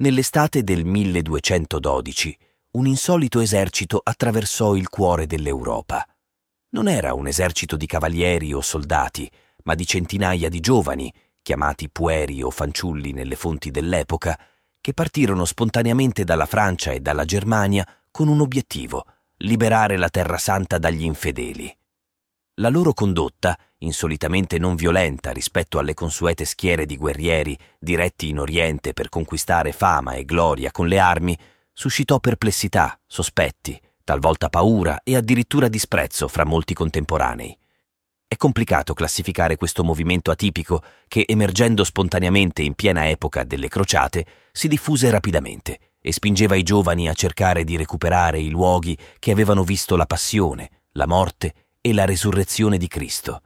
Nell'estate del 1212 un insolito esercito attraversò il cuore dell'Europa. Non era un esercito di cavalieri o soldati, ma di centinaia di giovani, chiamati pueri o fanciulli nelle fonti dell'epoca, che partirono spontaneamente dalla Francia e dalla Germania con un obiettivo, liberare la Terra Santa dagli infedeli. La loro condotta, insolitamente non violenta rispetto alle consuete schiere di guerrieri diretti in Oriente per conquistare fama e gloria con le armi, suscitò perplessità, sospetti, talvolta paura e addirittura disprezzo fra molti contemporanei. È complicato classificare questo movimento atipico che, emergendo spontaneamente in piena epoca delle crociate, si diffuse rapidamente e spingeva i giovani a cercare di recuperare i luoghi che avevano visto la passione, la morte e la resurrezione di Cristo.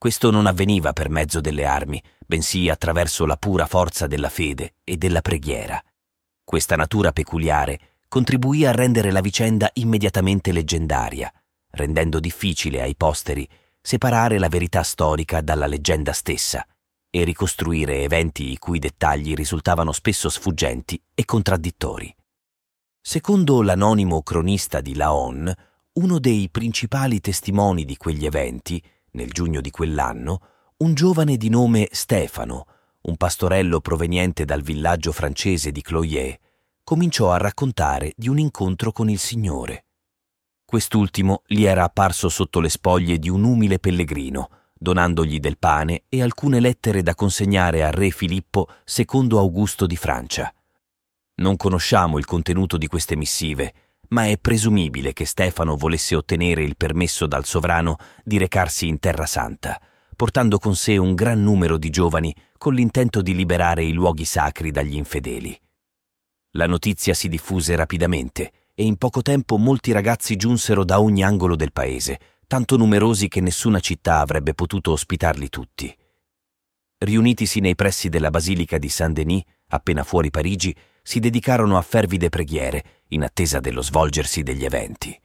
Questo non avveniva per mezzo delle armi, bensì attraverso la pura forza della fede e della preghiera. Questa natura peculiare contribuì a rendere la vicenda immediatamente leggendaria, rendendo difficile ai posteri separare la verità storica dalla leggenda stessa e ricostruire eventi i cui dettagli risultavano spesso sfuggenti e contraddittori. Secondo l'anonimo cronista di Laon, uno dei principali testimoni di quegli eventi, nel giugno di quell'anno, un giovane di nome Stefano, un pastorello proveniente dal villaggio francese di Cloyer, cominciò a raccontare di un incontro con il Signore. Quest'ultimo gli era apparso sotto le spoglie di un umile pellegrino, donandogli del pane e alcune lettere da consegnare al re Filippo II Augusto di Francia. Non conosciamo il contenuto di queste missive, ma è presumibile che Stefano volesse ottenere il permesso dal sovrano di recarsi in Terra Santa, portando con sé un gran numero di giovani con l'intento di liberare i luoghi sacri dagli infedeli. La notizia si diffuse rapidamente e in poco tempo molti ragazzi giunsero da ogni angolo del paese, tanto numerosi che nessuna città avrebbe potuto ospitarli tutti. Riunitisi nei pressi della basilica di Saint-Denis, appena fuori Parigi, si dedicarono a fervide preghiere in attesa dello svolgersi degli eventi.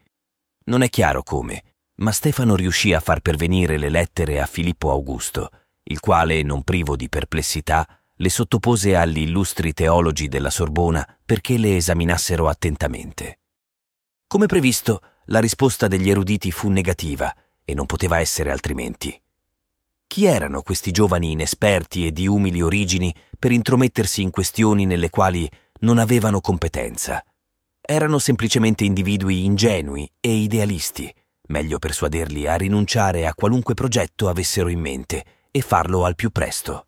Non è chiaro come, ma Stefano riuscì a far pervenire le lettere a Filippo Augusto, il quale, non privo di perplessità, le sottopose agli illustri teologi della Sorbona perché le esaminassero attentamente. Come previsto, la risposta degli eruditi fu negativa e non poteva essere altrimenti. Chi erano questi giovani inesperti e di umili origini per intromettersi in questioni nelle quali non avevano competenza? Erano semplicemente individui ingenui e idealisti, meglio persuaderli a rinunciare a qualunque progetto avessero in mente e farlo al più presto.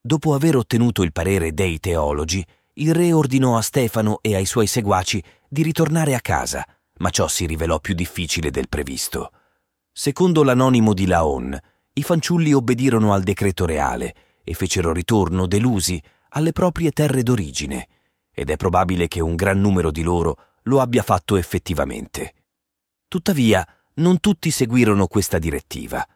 Dopo aver ottenuto il parere dei teologi, il re ordinò a Stefano e ai suoi seguaci di ritornare a casa, ma ciò si rivelò più difficile del previsto. Secondo l'anonimo di Laon, i fanciulli obbedirono al decreto reale e fecero ritorno delusi alle proprie terre d'origine, ed è probabile che un gran numero di loro lo abbia fatto effettivamente. Tuttavia, non tutti seguirono questa direttiva.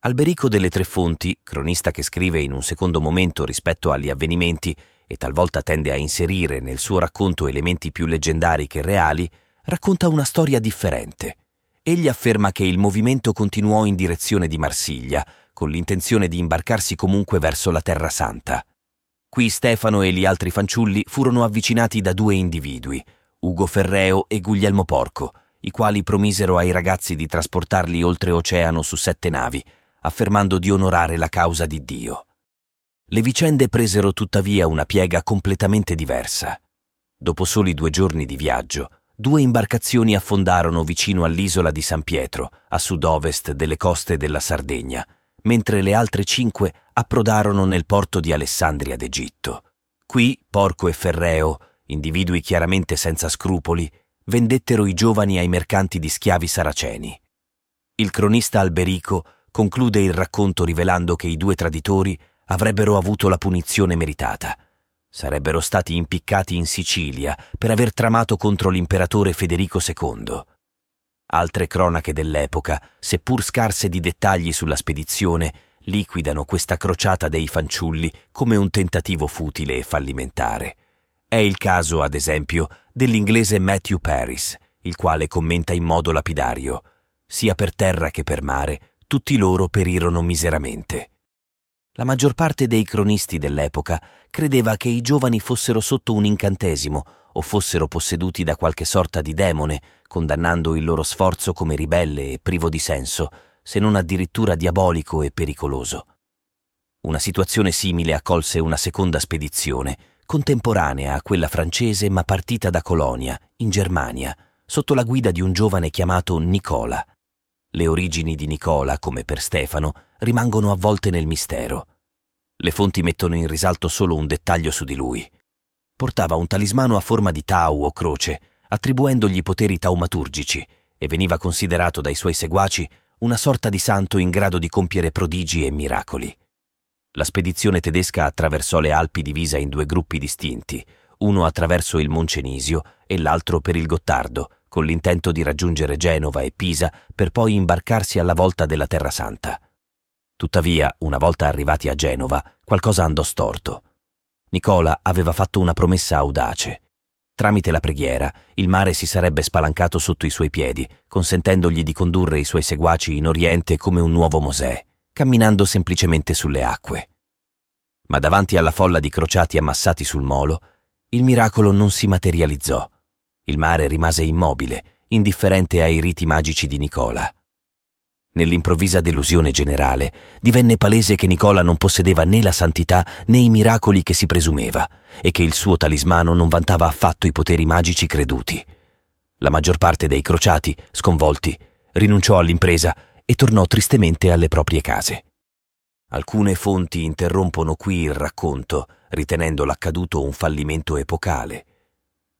Alberico delle Tre Fonti, cronista che scrive in un secondo momento rispetto agli avvenimenti e talvolta tende a inserire nel suo racconto elementi più leggendari che reali, racconta una storia differente. Egli afferma che il movimento continuò in direzione di Marsiglia, con l'intenzione di imbarcarsi comunque verso la Terra Santa. Qui Stefano e gli altri fanciulli furono avvicinati da due individui, Ugo Ferreo e Guglielmo Porco, i quali promisero ai ragazzi di trasportarli oltreoceano su sette navi, affermando di onorare la causa di Dio. Le vicende presero tuttavia una piega completamente diversa. Dopo soli due giorni di viaggio, due imbarcazioni affondarono vicino all'isola di San Pietro, a sud-ovest delle coste della Sardegna, mentre le altre cinque approdarono nel porto di Alessandria d'Egitto. Qui Porco e Ferreo, individui chiaramente senza scrupoli, vendettero i giovani ai mercanti di schiavi saraceni. Il cronista Alberico conclude il racconto rivelando che i due traditori avrebbero avuto la punizione meritata. Sarebbero stati impiccati in Sicilia per aver tramato contro l'imperatore Federico II. Altre cronache dell'epoca, seppur scarse di dettagli sulla spedizione, liquidano questa crociata dei fanciulli come un tentativo futile e fallimentare. È il caso, ad esempio, dell'inglese Matthew Paris, il quale commenta in modo lapidario: sia per terra che per mare, tutti loro perirono miseramente. La maggior parte dei cronisti dell'epoca credeva che i giovani fossero sotto un incantesimo o fossero posseduti da qualche sorta di demone, condannando il loro sforzo come ribelle e privo di senso, se non addirittura diabolico e pericoloso. Una situazione simile accolse una seconda spedizione, contemporanea a quella francese ma partita da Colonia, in Germania, sotto la guida di un giovane chiamato Nicola. Le origini di Nicola, come per Stefano, rimangono avvolte nel mistero. Le fonti mettono in risalto solo un dettaglio su di lui. Portava un talismano a forma di tau o croce, attribuendogli poteri taumaturgici, e veniva considerato dai suoi seguaci una sorta di santo in grado di compiere prodigi e miracoli. La spedizione tedesca attraversò le Alpi divisa in due gruppi distinti, uno attraverso il Moncenisio e l'altro per il Gottardo, con l'intento di raggiungere Genova e Pisa per poi imbarcarsi alla volta della Terra Santa. Tuttavia, una volta arrivati a Genova, qualcosa andò storto. Nicola aveva fatto una promessa audace. Tramite la preghiera, il mare si sarebbe spalancato sotto i suoi piedi, consentendogli di condurre i suoi seguaci in Oriente come un nuovo Mosè camminando semplicemente sulle acque. Ma davanti alla folla di crociati ammassati sul molo, il miracolo non si materializzò. Il mare rimase immobile, indifferente ai riti magici di Nicola. Nell'improvvisa delusione generale, divenne palese che Nicola non possedeva né la santità né i miracoli che si presumeva e che il suo talismano non vantava affatto i poteri magici creduti. La maggior parte dei crociati, sconvolti, rinunciò all'impresa e tornò tristemente alle proprie case. Alcune fonti interrompono qui il racconto, ritenendo l'accaduto un fallimento epocale.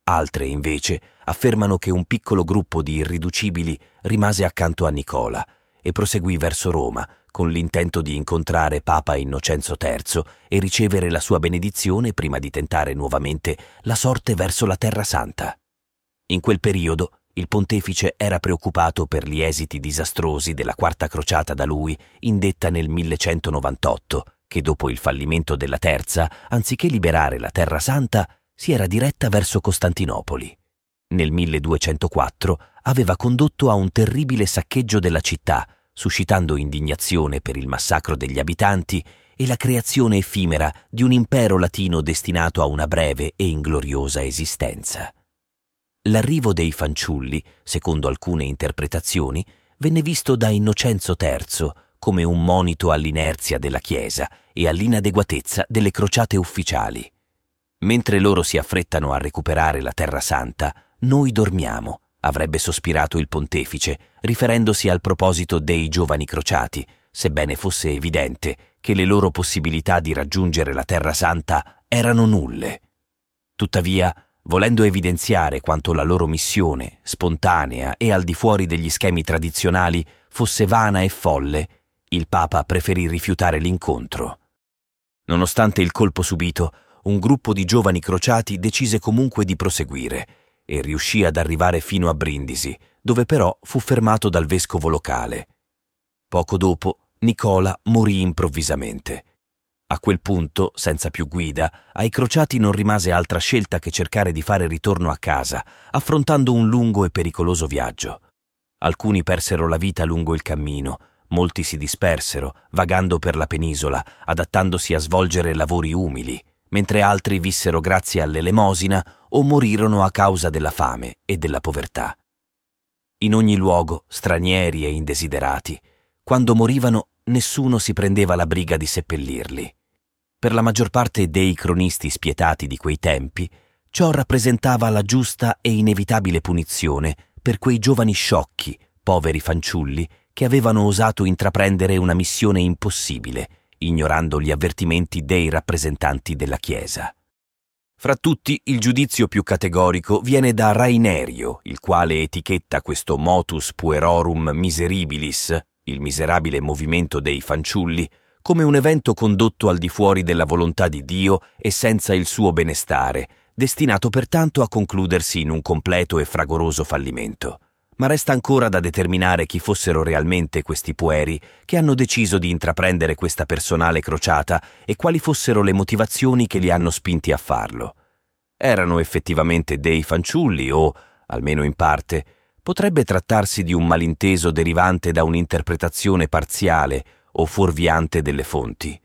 Altre, invece, affermano che un piccolo gruppo di irriducibili rimase accanto a Nicola e proseguì verso Roma con l'intento di incontrare Papa Innocenzo III e ricevere la sua benedizione prima di tentare nuovamente la sorte verso la Terra Santa. In quel periodo il pontefice era preoccupato per gli esiti disastrosi della quarta crociata da lui, indetta nel 1198, che dopo il fallimento della terza, anziché liberare la Terra Santa, si era diretta verso Costantinopoli. Nel 1204 aveva condotto a un terribile saccheggio della città, suscitando indignazione per il massacro degli abitanti e la creazione effimera di un impero latino destinato a una breve e ingloriosa esistenza. L'arrivo dei fanciulli, secondo alcune interpretazioni, venne visto da Innocenzo III come un monito all'inerzia della Chiesa e all'inadeguatezza delle crociate ufficiali. Mentre loro si affrettano a recuperare la Terra Santa, noi dormiamo, avrebbe sospirato il pontefice, riferendosi al proposito dei giovani crociati, sebbene fosse evidente che le loro possibilità di raggiungere la Terra Santa erano nulle. Tuttavia, volendo evidenziare quanto la loro missione, spontanea e al di fuori degli schemi tradizionali, fosse vana e folle, il Papa preferì rifiutare l'incontro. Nonostante il colpo subito, un gruppo di giovani crociati decise comunque di proseguire e riuscì ad arrivare fino a Brindisi, dove però fu fermato dal vescovo locale. Poco dopo, Nicola morì improvvisamente a quel punto, senza più guida, ai crociati non rimase altra scelta che cercare di fare ritorno a casa, affrontando un lungo e pericoloso viaggio. Alcuni persero la vita lungo il cammino, molti si dispersero, vagando per la penisola, adattandosi a svolgere lavori umili, mentre altri vissero grazie all'elemosina o morirono a causa della fame e della povertà. In ogni luogo, stranieri e indesiderati, quando morivano nessuno si prendeva la briga di seppellirli. Per la maggior parte dei cronisti spietati di quei tempi, ciò rappresentava la giusta e inevitabile punizione per quei giovani sciocchi, poveri fanciulli, che avevano osato intraprendere una missione impossibile, ignorando gli avvertimenti dei rappresentanti della Chiesa. Fra tutti il giudizio più categorico viene da Rainerio, il quale etichetta questo motus puerorum miseribilis, il miserabile movimento dei fanciulli, come un evento condotto al di fuori della volontà di Dio e senza il suo benestare, destinato pertanto a concludersi in un completo e fragoroso fallimento. Ma resta ancora da determinare chi fossero realmente questi pueri che hanno deciso di intraprendere questa personale crociata e quali fossero le motivazioni che li hanno spinti a farlo. Erano effettivamente dei fanciulli o, almeno in parte, potrebbe trattarsi di un malinteso derivante da un'interpretazione parziale o fuorviante delle fonti.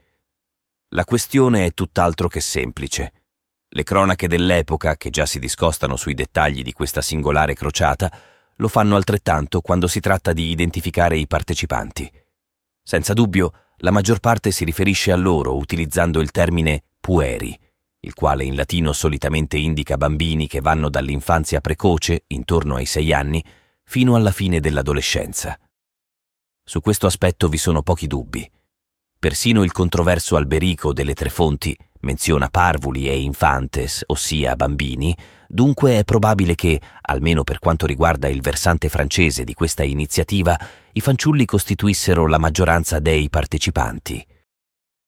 La questione è tutt'altro che semplice. Le cronache dell'epoca, che già si discostano sui dettagli di questa singolare crociata, lo fanno altrettanto quando si tratta di identificare i partecipanti. Senza dubbio, la maggior parte si riferisce a loro utilizzando il termine pueri, il quale in latino solitamente indica bambini che vanno dall'infanzia precoce, intorno ai sei anni, fino alla fine dell'adolescenza. Su questo aspetto vi sono pochi dubbi. Persino il controverso Alberico delle Tre Fonti menziona parvuli e infantes, ossia bambini, dunque è probabile che, almeno per quanto riguarda il versante francese di questa iniziativa, i fanciulli costituissero la maggioranza dei partecipanti.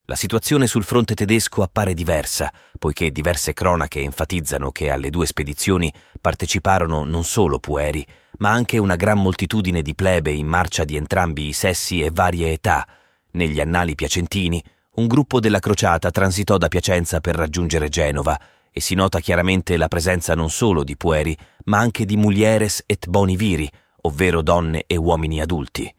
La situazione sul fronte tedesco appare diversa, poiché diverse cronache enfatizzano che alle due spedizioni parteciparono non solo pueri, ma anche una gran moltitudine di plebe in marcia di entrambi i sessi e varie età, negli annali piacentini, un gruppo della crociata transitò da Piacenza per raggiungere Genova e si nota chiaramente la presenza non solo di pueri, ma anche di mulieres et boni viri, ovvero donne e uomini adulti.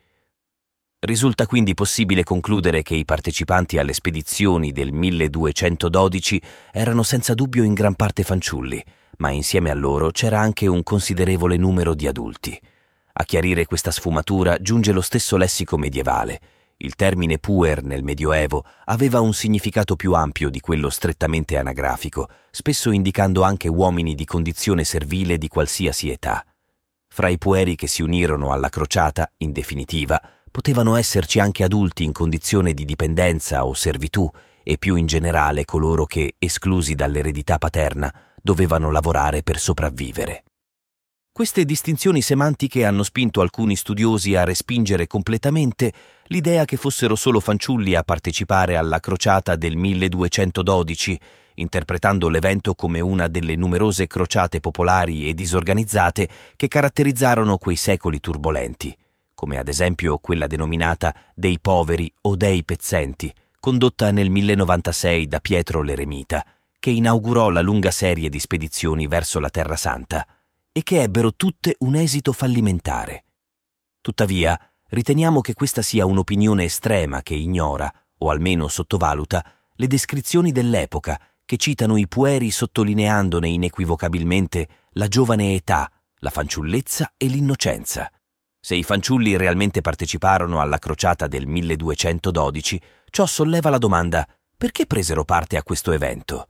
Risulta quindi possibile concludere che i partecipanti alle spedizioni del 1212 erano senza dubbio in gran parte fanciulli, ma insieme a loro c'era anche un considerevole numero di adulti. A chiarire questa sfumatura giunge lo stesso lessico medievale, il termine puer nel Medioevo aveva un significato più ampio di quello strettamente anagrafico, spesso indicando anche uomini di condizione servile di qualsiasi età. Fra i pueri che si unirono alla crociata, in definitiva, potevano esserci anche adulti in condizione di dipendenza o servitù e più in generale coloro che, esclusi dall'eredità paterna, dovevano lavorare per sopravvivere. Queste distinzioni semantiche hanno spinto alcuni studiosi a respingere completamente l'idea che fossero solo fanciulli a partecipare alla crociata del 1212, interpretando l'evento come una delle numerose crociate popolari e disorganizzate che caratterizzarono quei secoli turbolenti, come ad esempio quella denominata dei poveri o dei pezzenti, condotta nel 1096 da Pietro l'Eremita, che inaugurò la lunga serie di spedizioni verso la Terra Santa e che ebbero tutte un esito fallimentare. Tuttavia, riteniamo che questa sia un'opinione estrema che ignora, o almeno sottovaluta, le descrizioni dell'epoca che citano i pueri sottolineandone inequivocabilmente la giovane età, la fanciullezza e l'innocenza. Se i fanciulli realmente parteciparono alla crociata del 1212, ciò solleva la domanda perché presero parte a questo evento?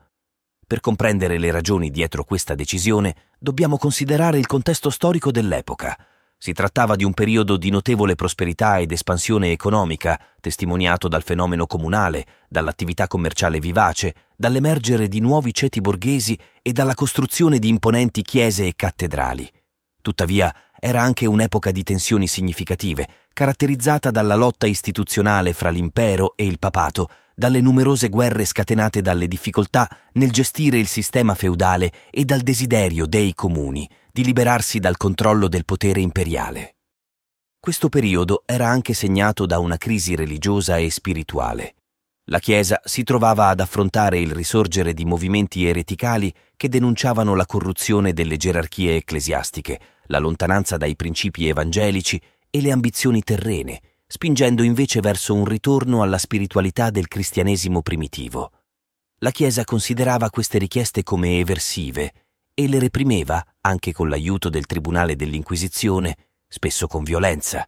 Per comprendere le ragioni dietro questa decisione, dobbiamo considerare il contesto storico dell'epoca. Si trattava di un periodo di notevole prosperità ed espansione economica, testimoniato dal fenomeno comunale, dall'attività commerciale vivace, dall'emergere di nuovi ceti borghesi e dalla costruzione di imponenti chiese e cattedrali. Tuttavia, era anche un'epoca di tensioni significative, caratterizzata dalla lotta istituzionale fra l'impero e il papato, dalle numerose guerre scatenate dalle difficoltà nel gestire il sistema feudale e dal desiderio dei comuni di liberarsi dal controllo del potere imperiale. Questo periodo era anche segnato da una crisi religiosa e spirituale. La Chiesa si trovava ad affrontare il risorgere di movimenti ereticali che denunciavano la corruzione delle gerarchie ecclesiastiche, la lontananza dai principi evangelici e le ambizioni terrene, spingendo invece verso un ritorno alla spiritualità del cristianesimo primitivo. La Chiesa considerava queste richieste come eversive e le reprimeva, anche con l'aiuto del Tribunale dell'Inquisizione, spesso con violenza.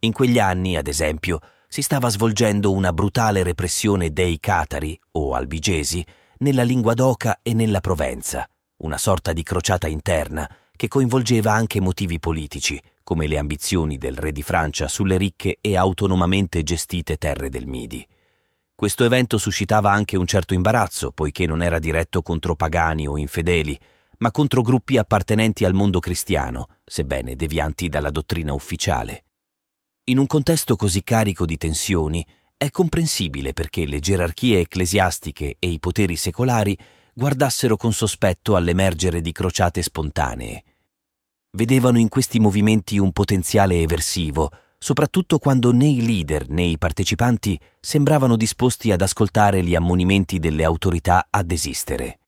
In quegli anni, ad esempio, si stava svolgendo una brutale repressione dei catari, o albigesi, nella lingua d'Oca e nella Provenza, una sorta di crociata interna che coinvolgeva anche motivi politici, come le ambizioni del re di Francia sulle ricche e autonomamente gestite terre del Midi. Questo evento suscitava anche un certo imbarazzo, poiché non era diretto contro pagani o infedeli, ma contro gruppi appartenenti al mondo cristiano, sebbene devianti dalla dottrina ufficiale. In un contesto così carico di tensioni, è comprensibile perché le gerarchie ecclesiastiche e i poteri secolari guardassero con sospetto all'emergere di crociate spontanee vedevano in questi movimenti un potenziale eversivo, soprattutto quando né i leader né i partecipanti sembravano disposti ad ascoltare gli ammonimenti delle autorità a desistere.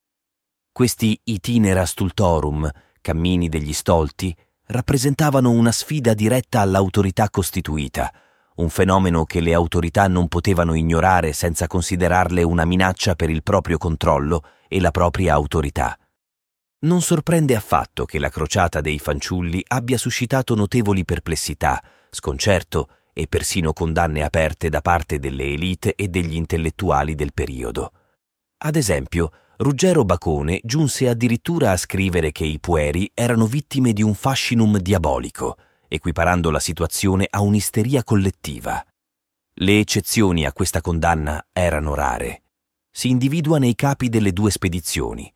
Questi itinera stultorum, cammini degli stolti, rappresentavano una sfida diretta all'autorità costituita, un fenomeno che le autorità non potevano ignorare senza considerarle una minaccia per il proprio controllo e la propria autorità. Non sorprende affatto che la crociata dei fanciulli abbia suscitato notevoli perplessità, sconcerto e persino condanne aperte da parte delle elite e degli intellettuali del periodo. Ad esempio, Ruggero Bacone giunse addirittura a scrivere che i pueri erano vittime di un fascinum diabolico, equiparando la situazione a un'isteria collettiva. Le eccezioni a questa condanna erano rare. Si individua nei capi delle due spedizioni,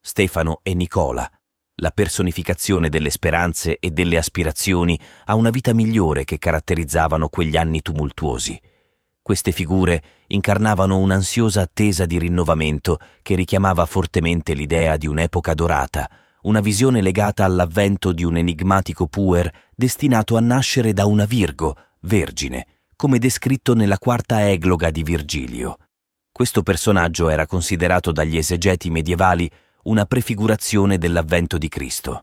Stefano e Nicola, la personificazione delle speranze e delle aspirazioni a una vita migliore che caratterizzavano quegli anni tumultuosi. Queste figure incarnavano un'ansiosa attesa di rinnovamento che richiamava fortemente l'idea di un'epoca dorata, una visione legata all'avvento di un enigmatico puer destinato a nascere da una Virgo, vergine, come descritto nella quarta egloga di Virgilio. Questo personaggio era considerato dagli esegeti medievali una prefigurazione dell'avvento di Cristo.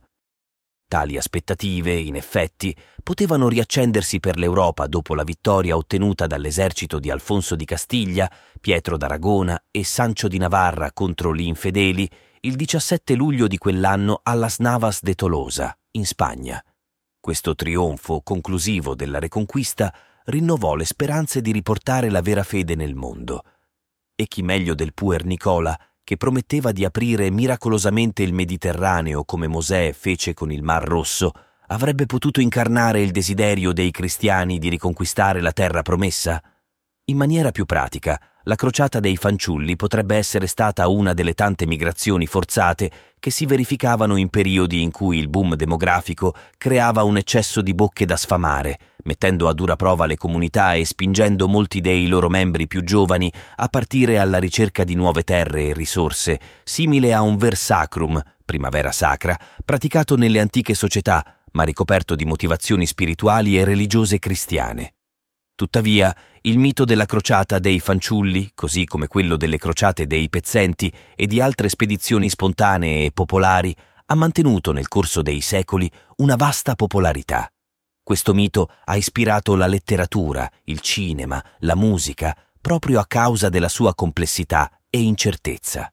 Tali aspettative, in effetti, potevano riaccendersi per l'Europa dopo la vittoria ottenuta dall'esercito di Alfonso di Castiglia, Pietro d'Aragona e Sancio di Navarra contro gli infedeli il 17 luglio di quell'anno a Las Navas de Tolosa, in Spagna. Questo trionfo conclusivo della Reconquista rinnovò le speranze di riportare la vera fede nel mondo. E chi meglio del Puer Nicola che prometteva di aprire miracolosamente il Mediterraneo come Mosè fece con il Mar Rosso, avrebbe potuto incarnare il desiderio dei cristiani di riconquistare la terra promessa? In maniera più pratica, la crociata dei fanciulli potrebbe essere stata una delle tante migrazioni forzate che si verificavano in periodi in cui il boom demografico creava un eccesso di bocche da sfamare, mettendo a dura prova le comunità e spingendo molti dei loro membri più giovani a partire alla ricerca di nuove terre e risorse, simile a un versacrum, primavera sacra, praticato nelle antiche società, ma ricoperto di motivazioni spirituali e religiose cristiane. Tuttavia, il mito della crociata dei fanciulli, così come quello delle crociate dei pezzenti e di altre spedizioni spontanee e popolari, ha mantenuto nel corso dei secoli una vasta popolarità. Questo mito ha ispirato la letteratura, il cinema, la musica, proprio a causa della sua complessità e incertezza.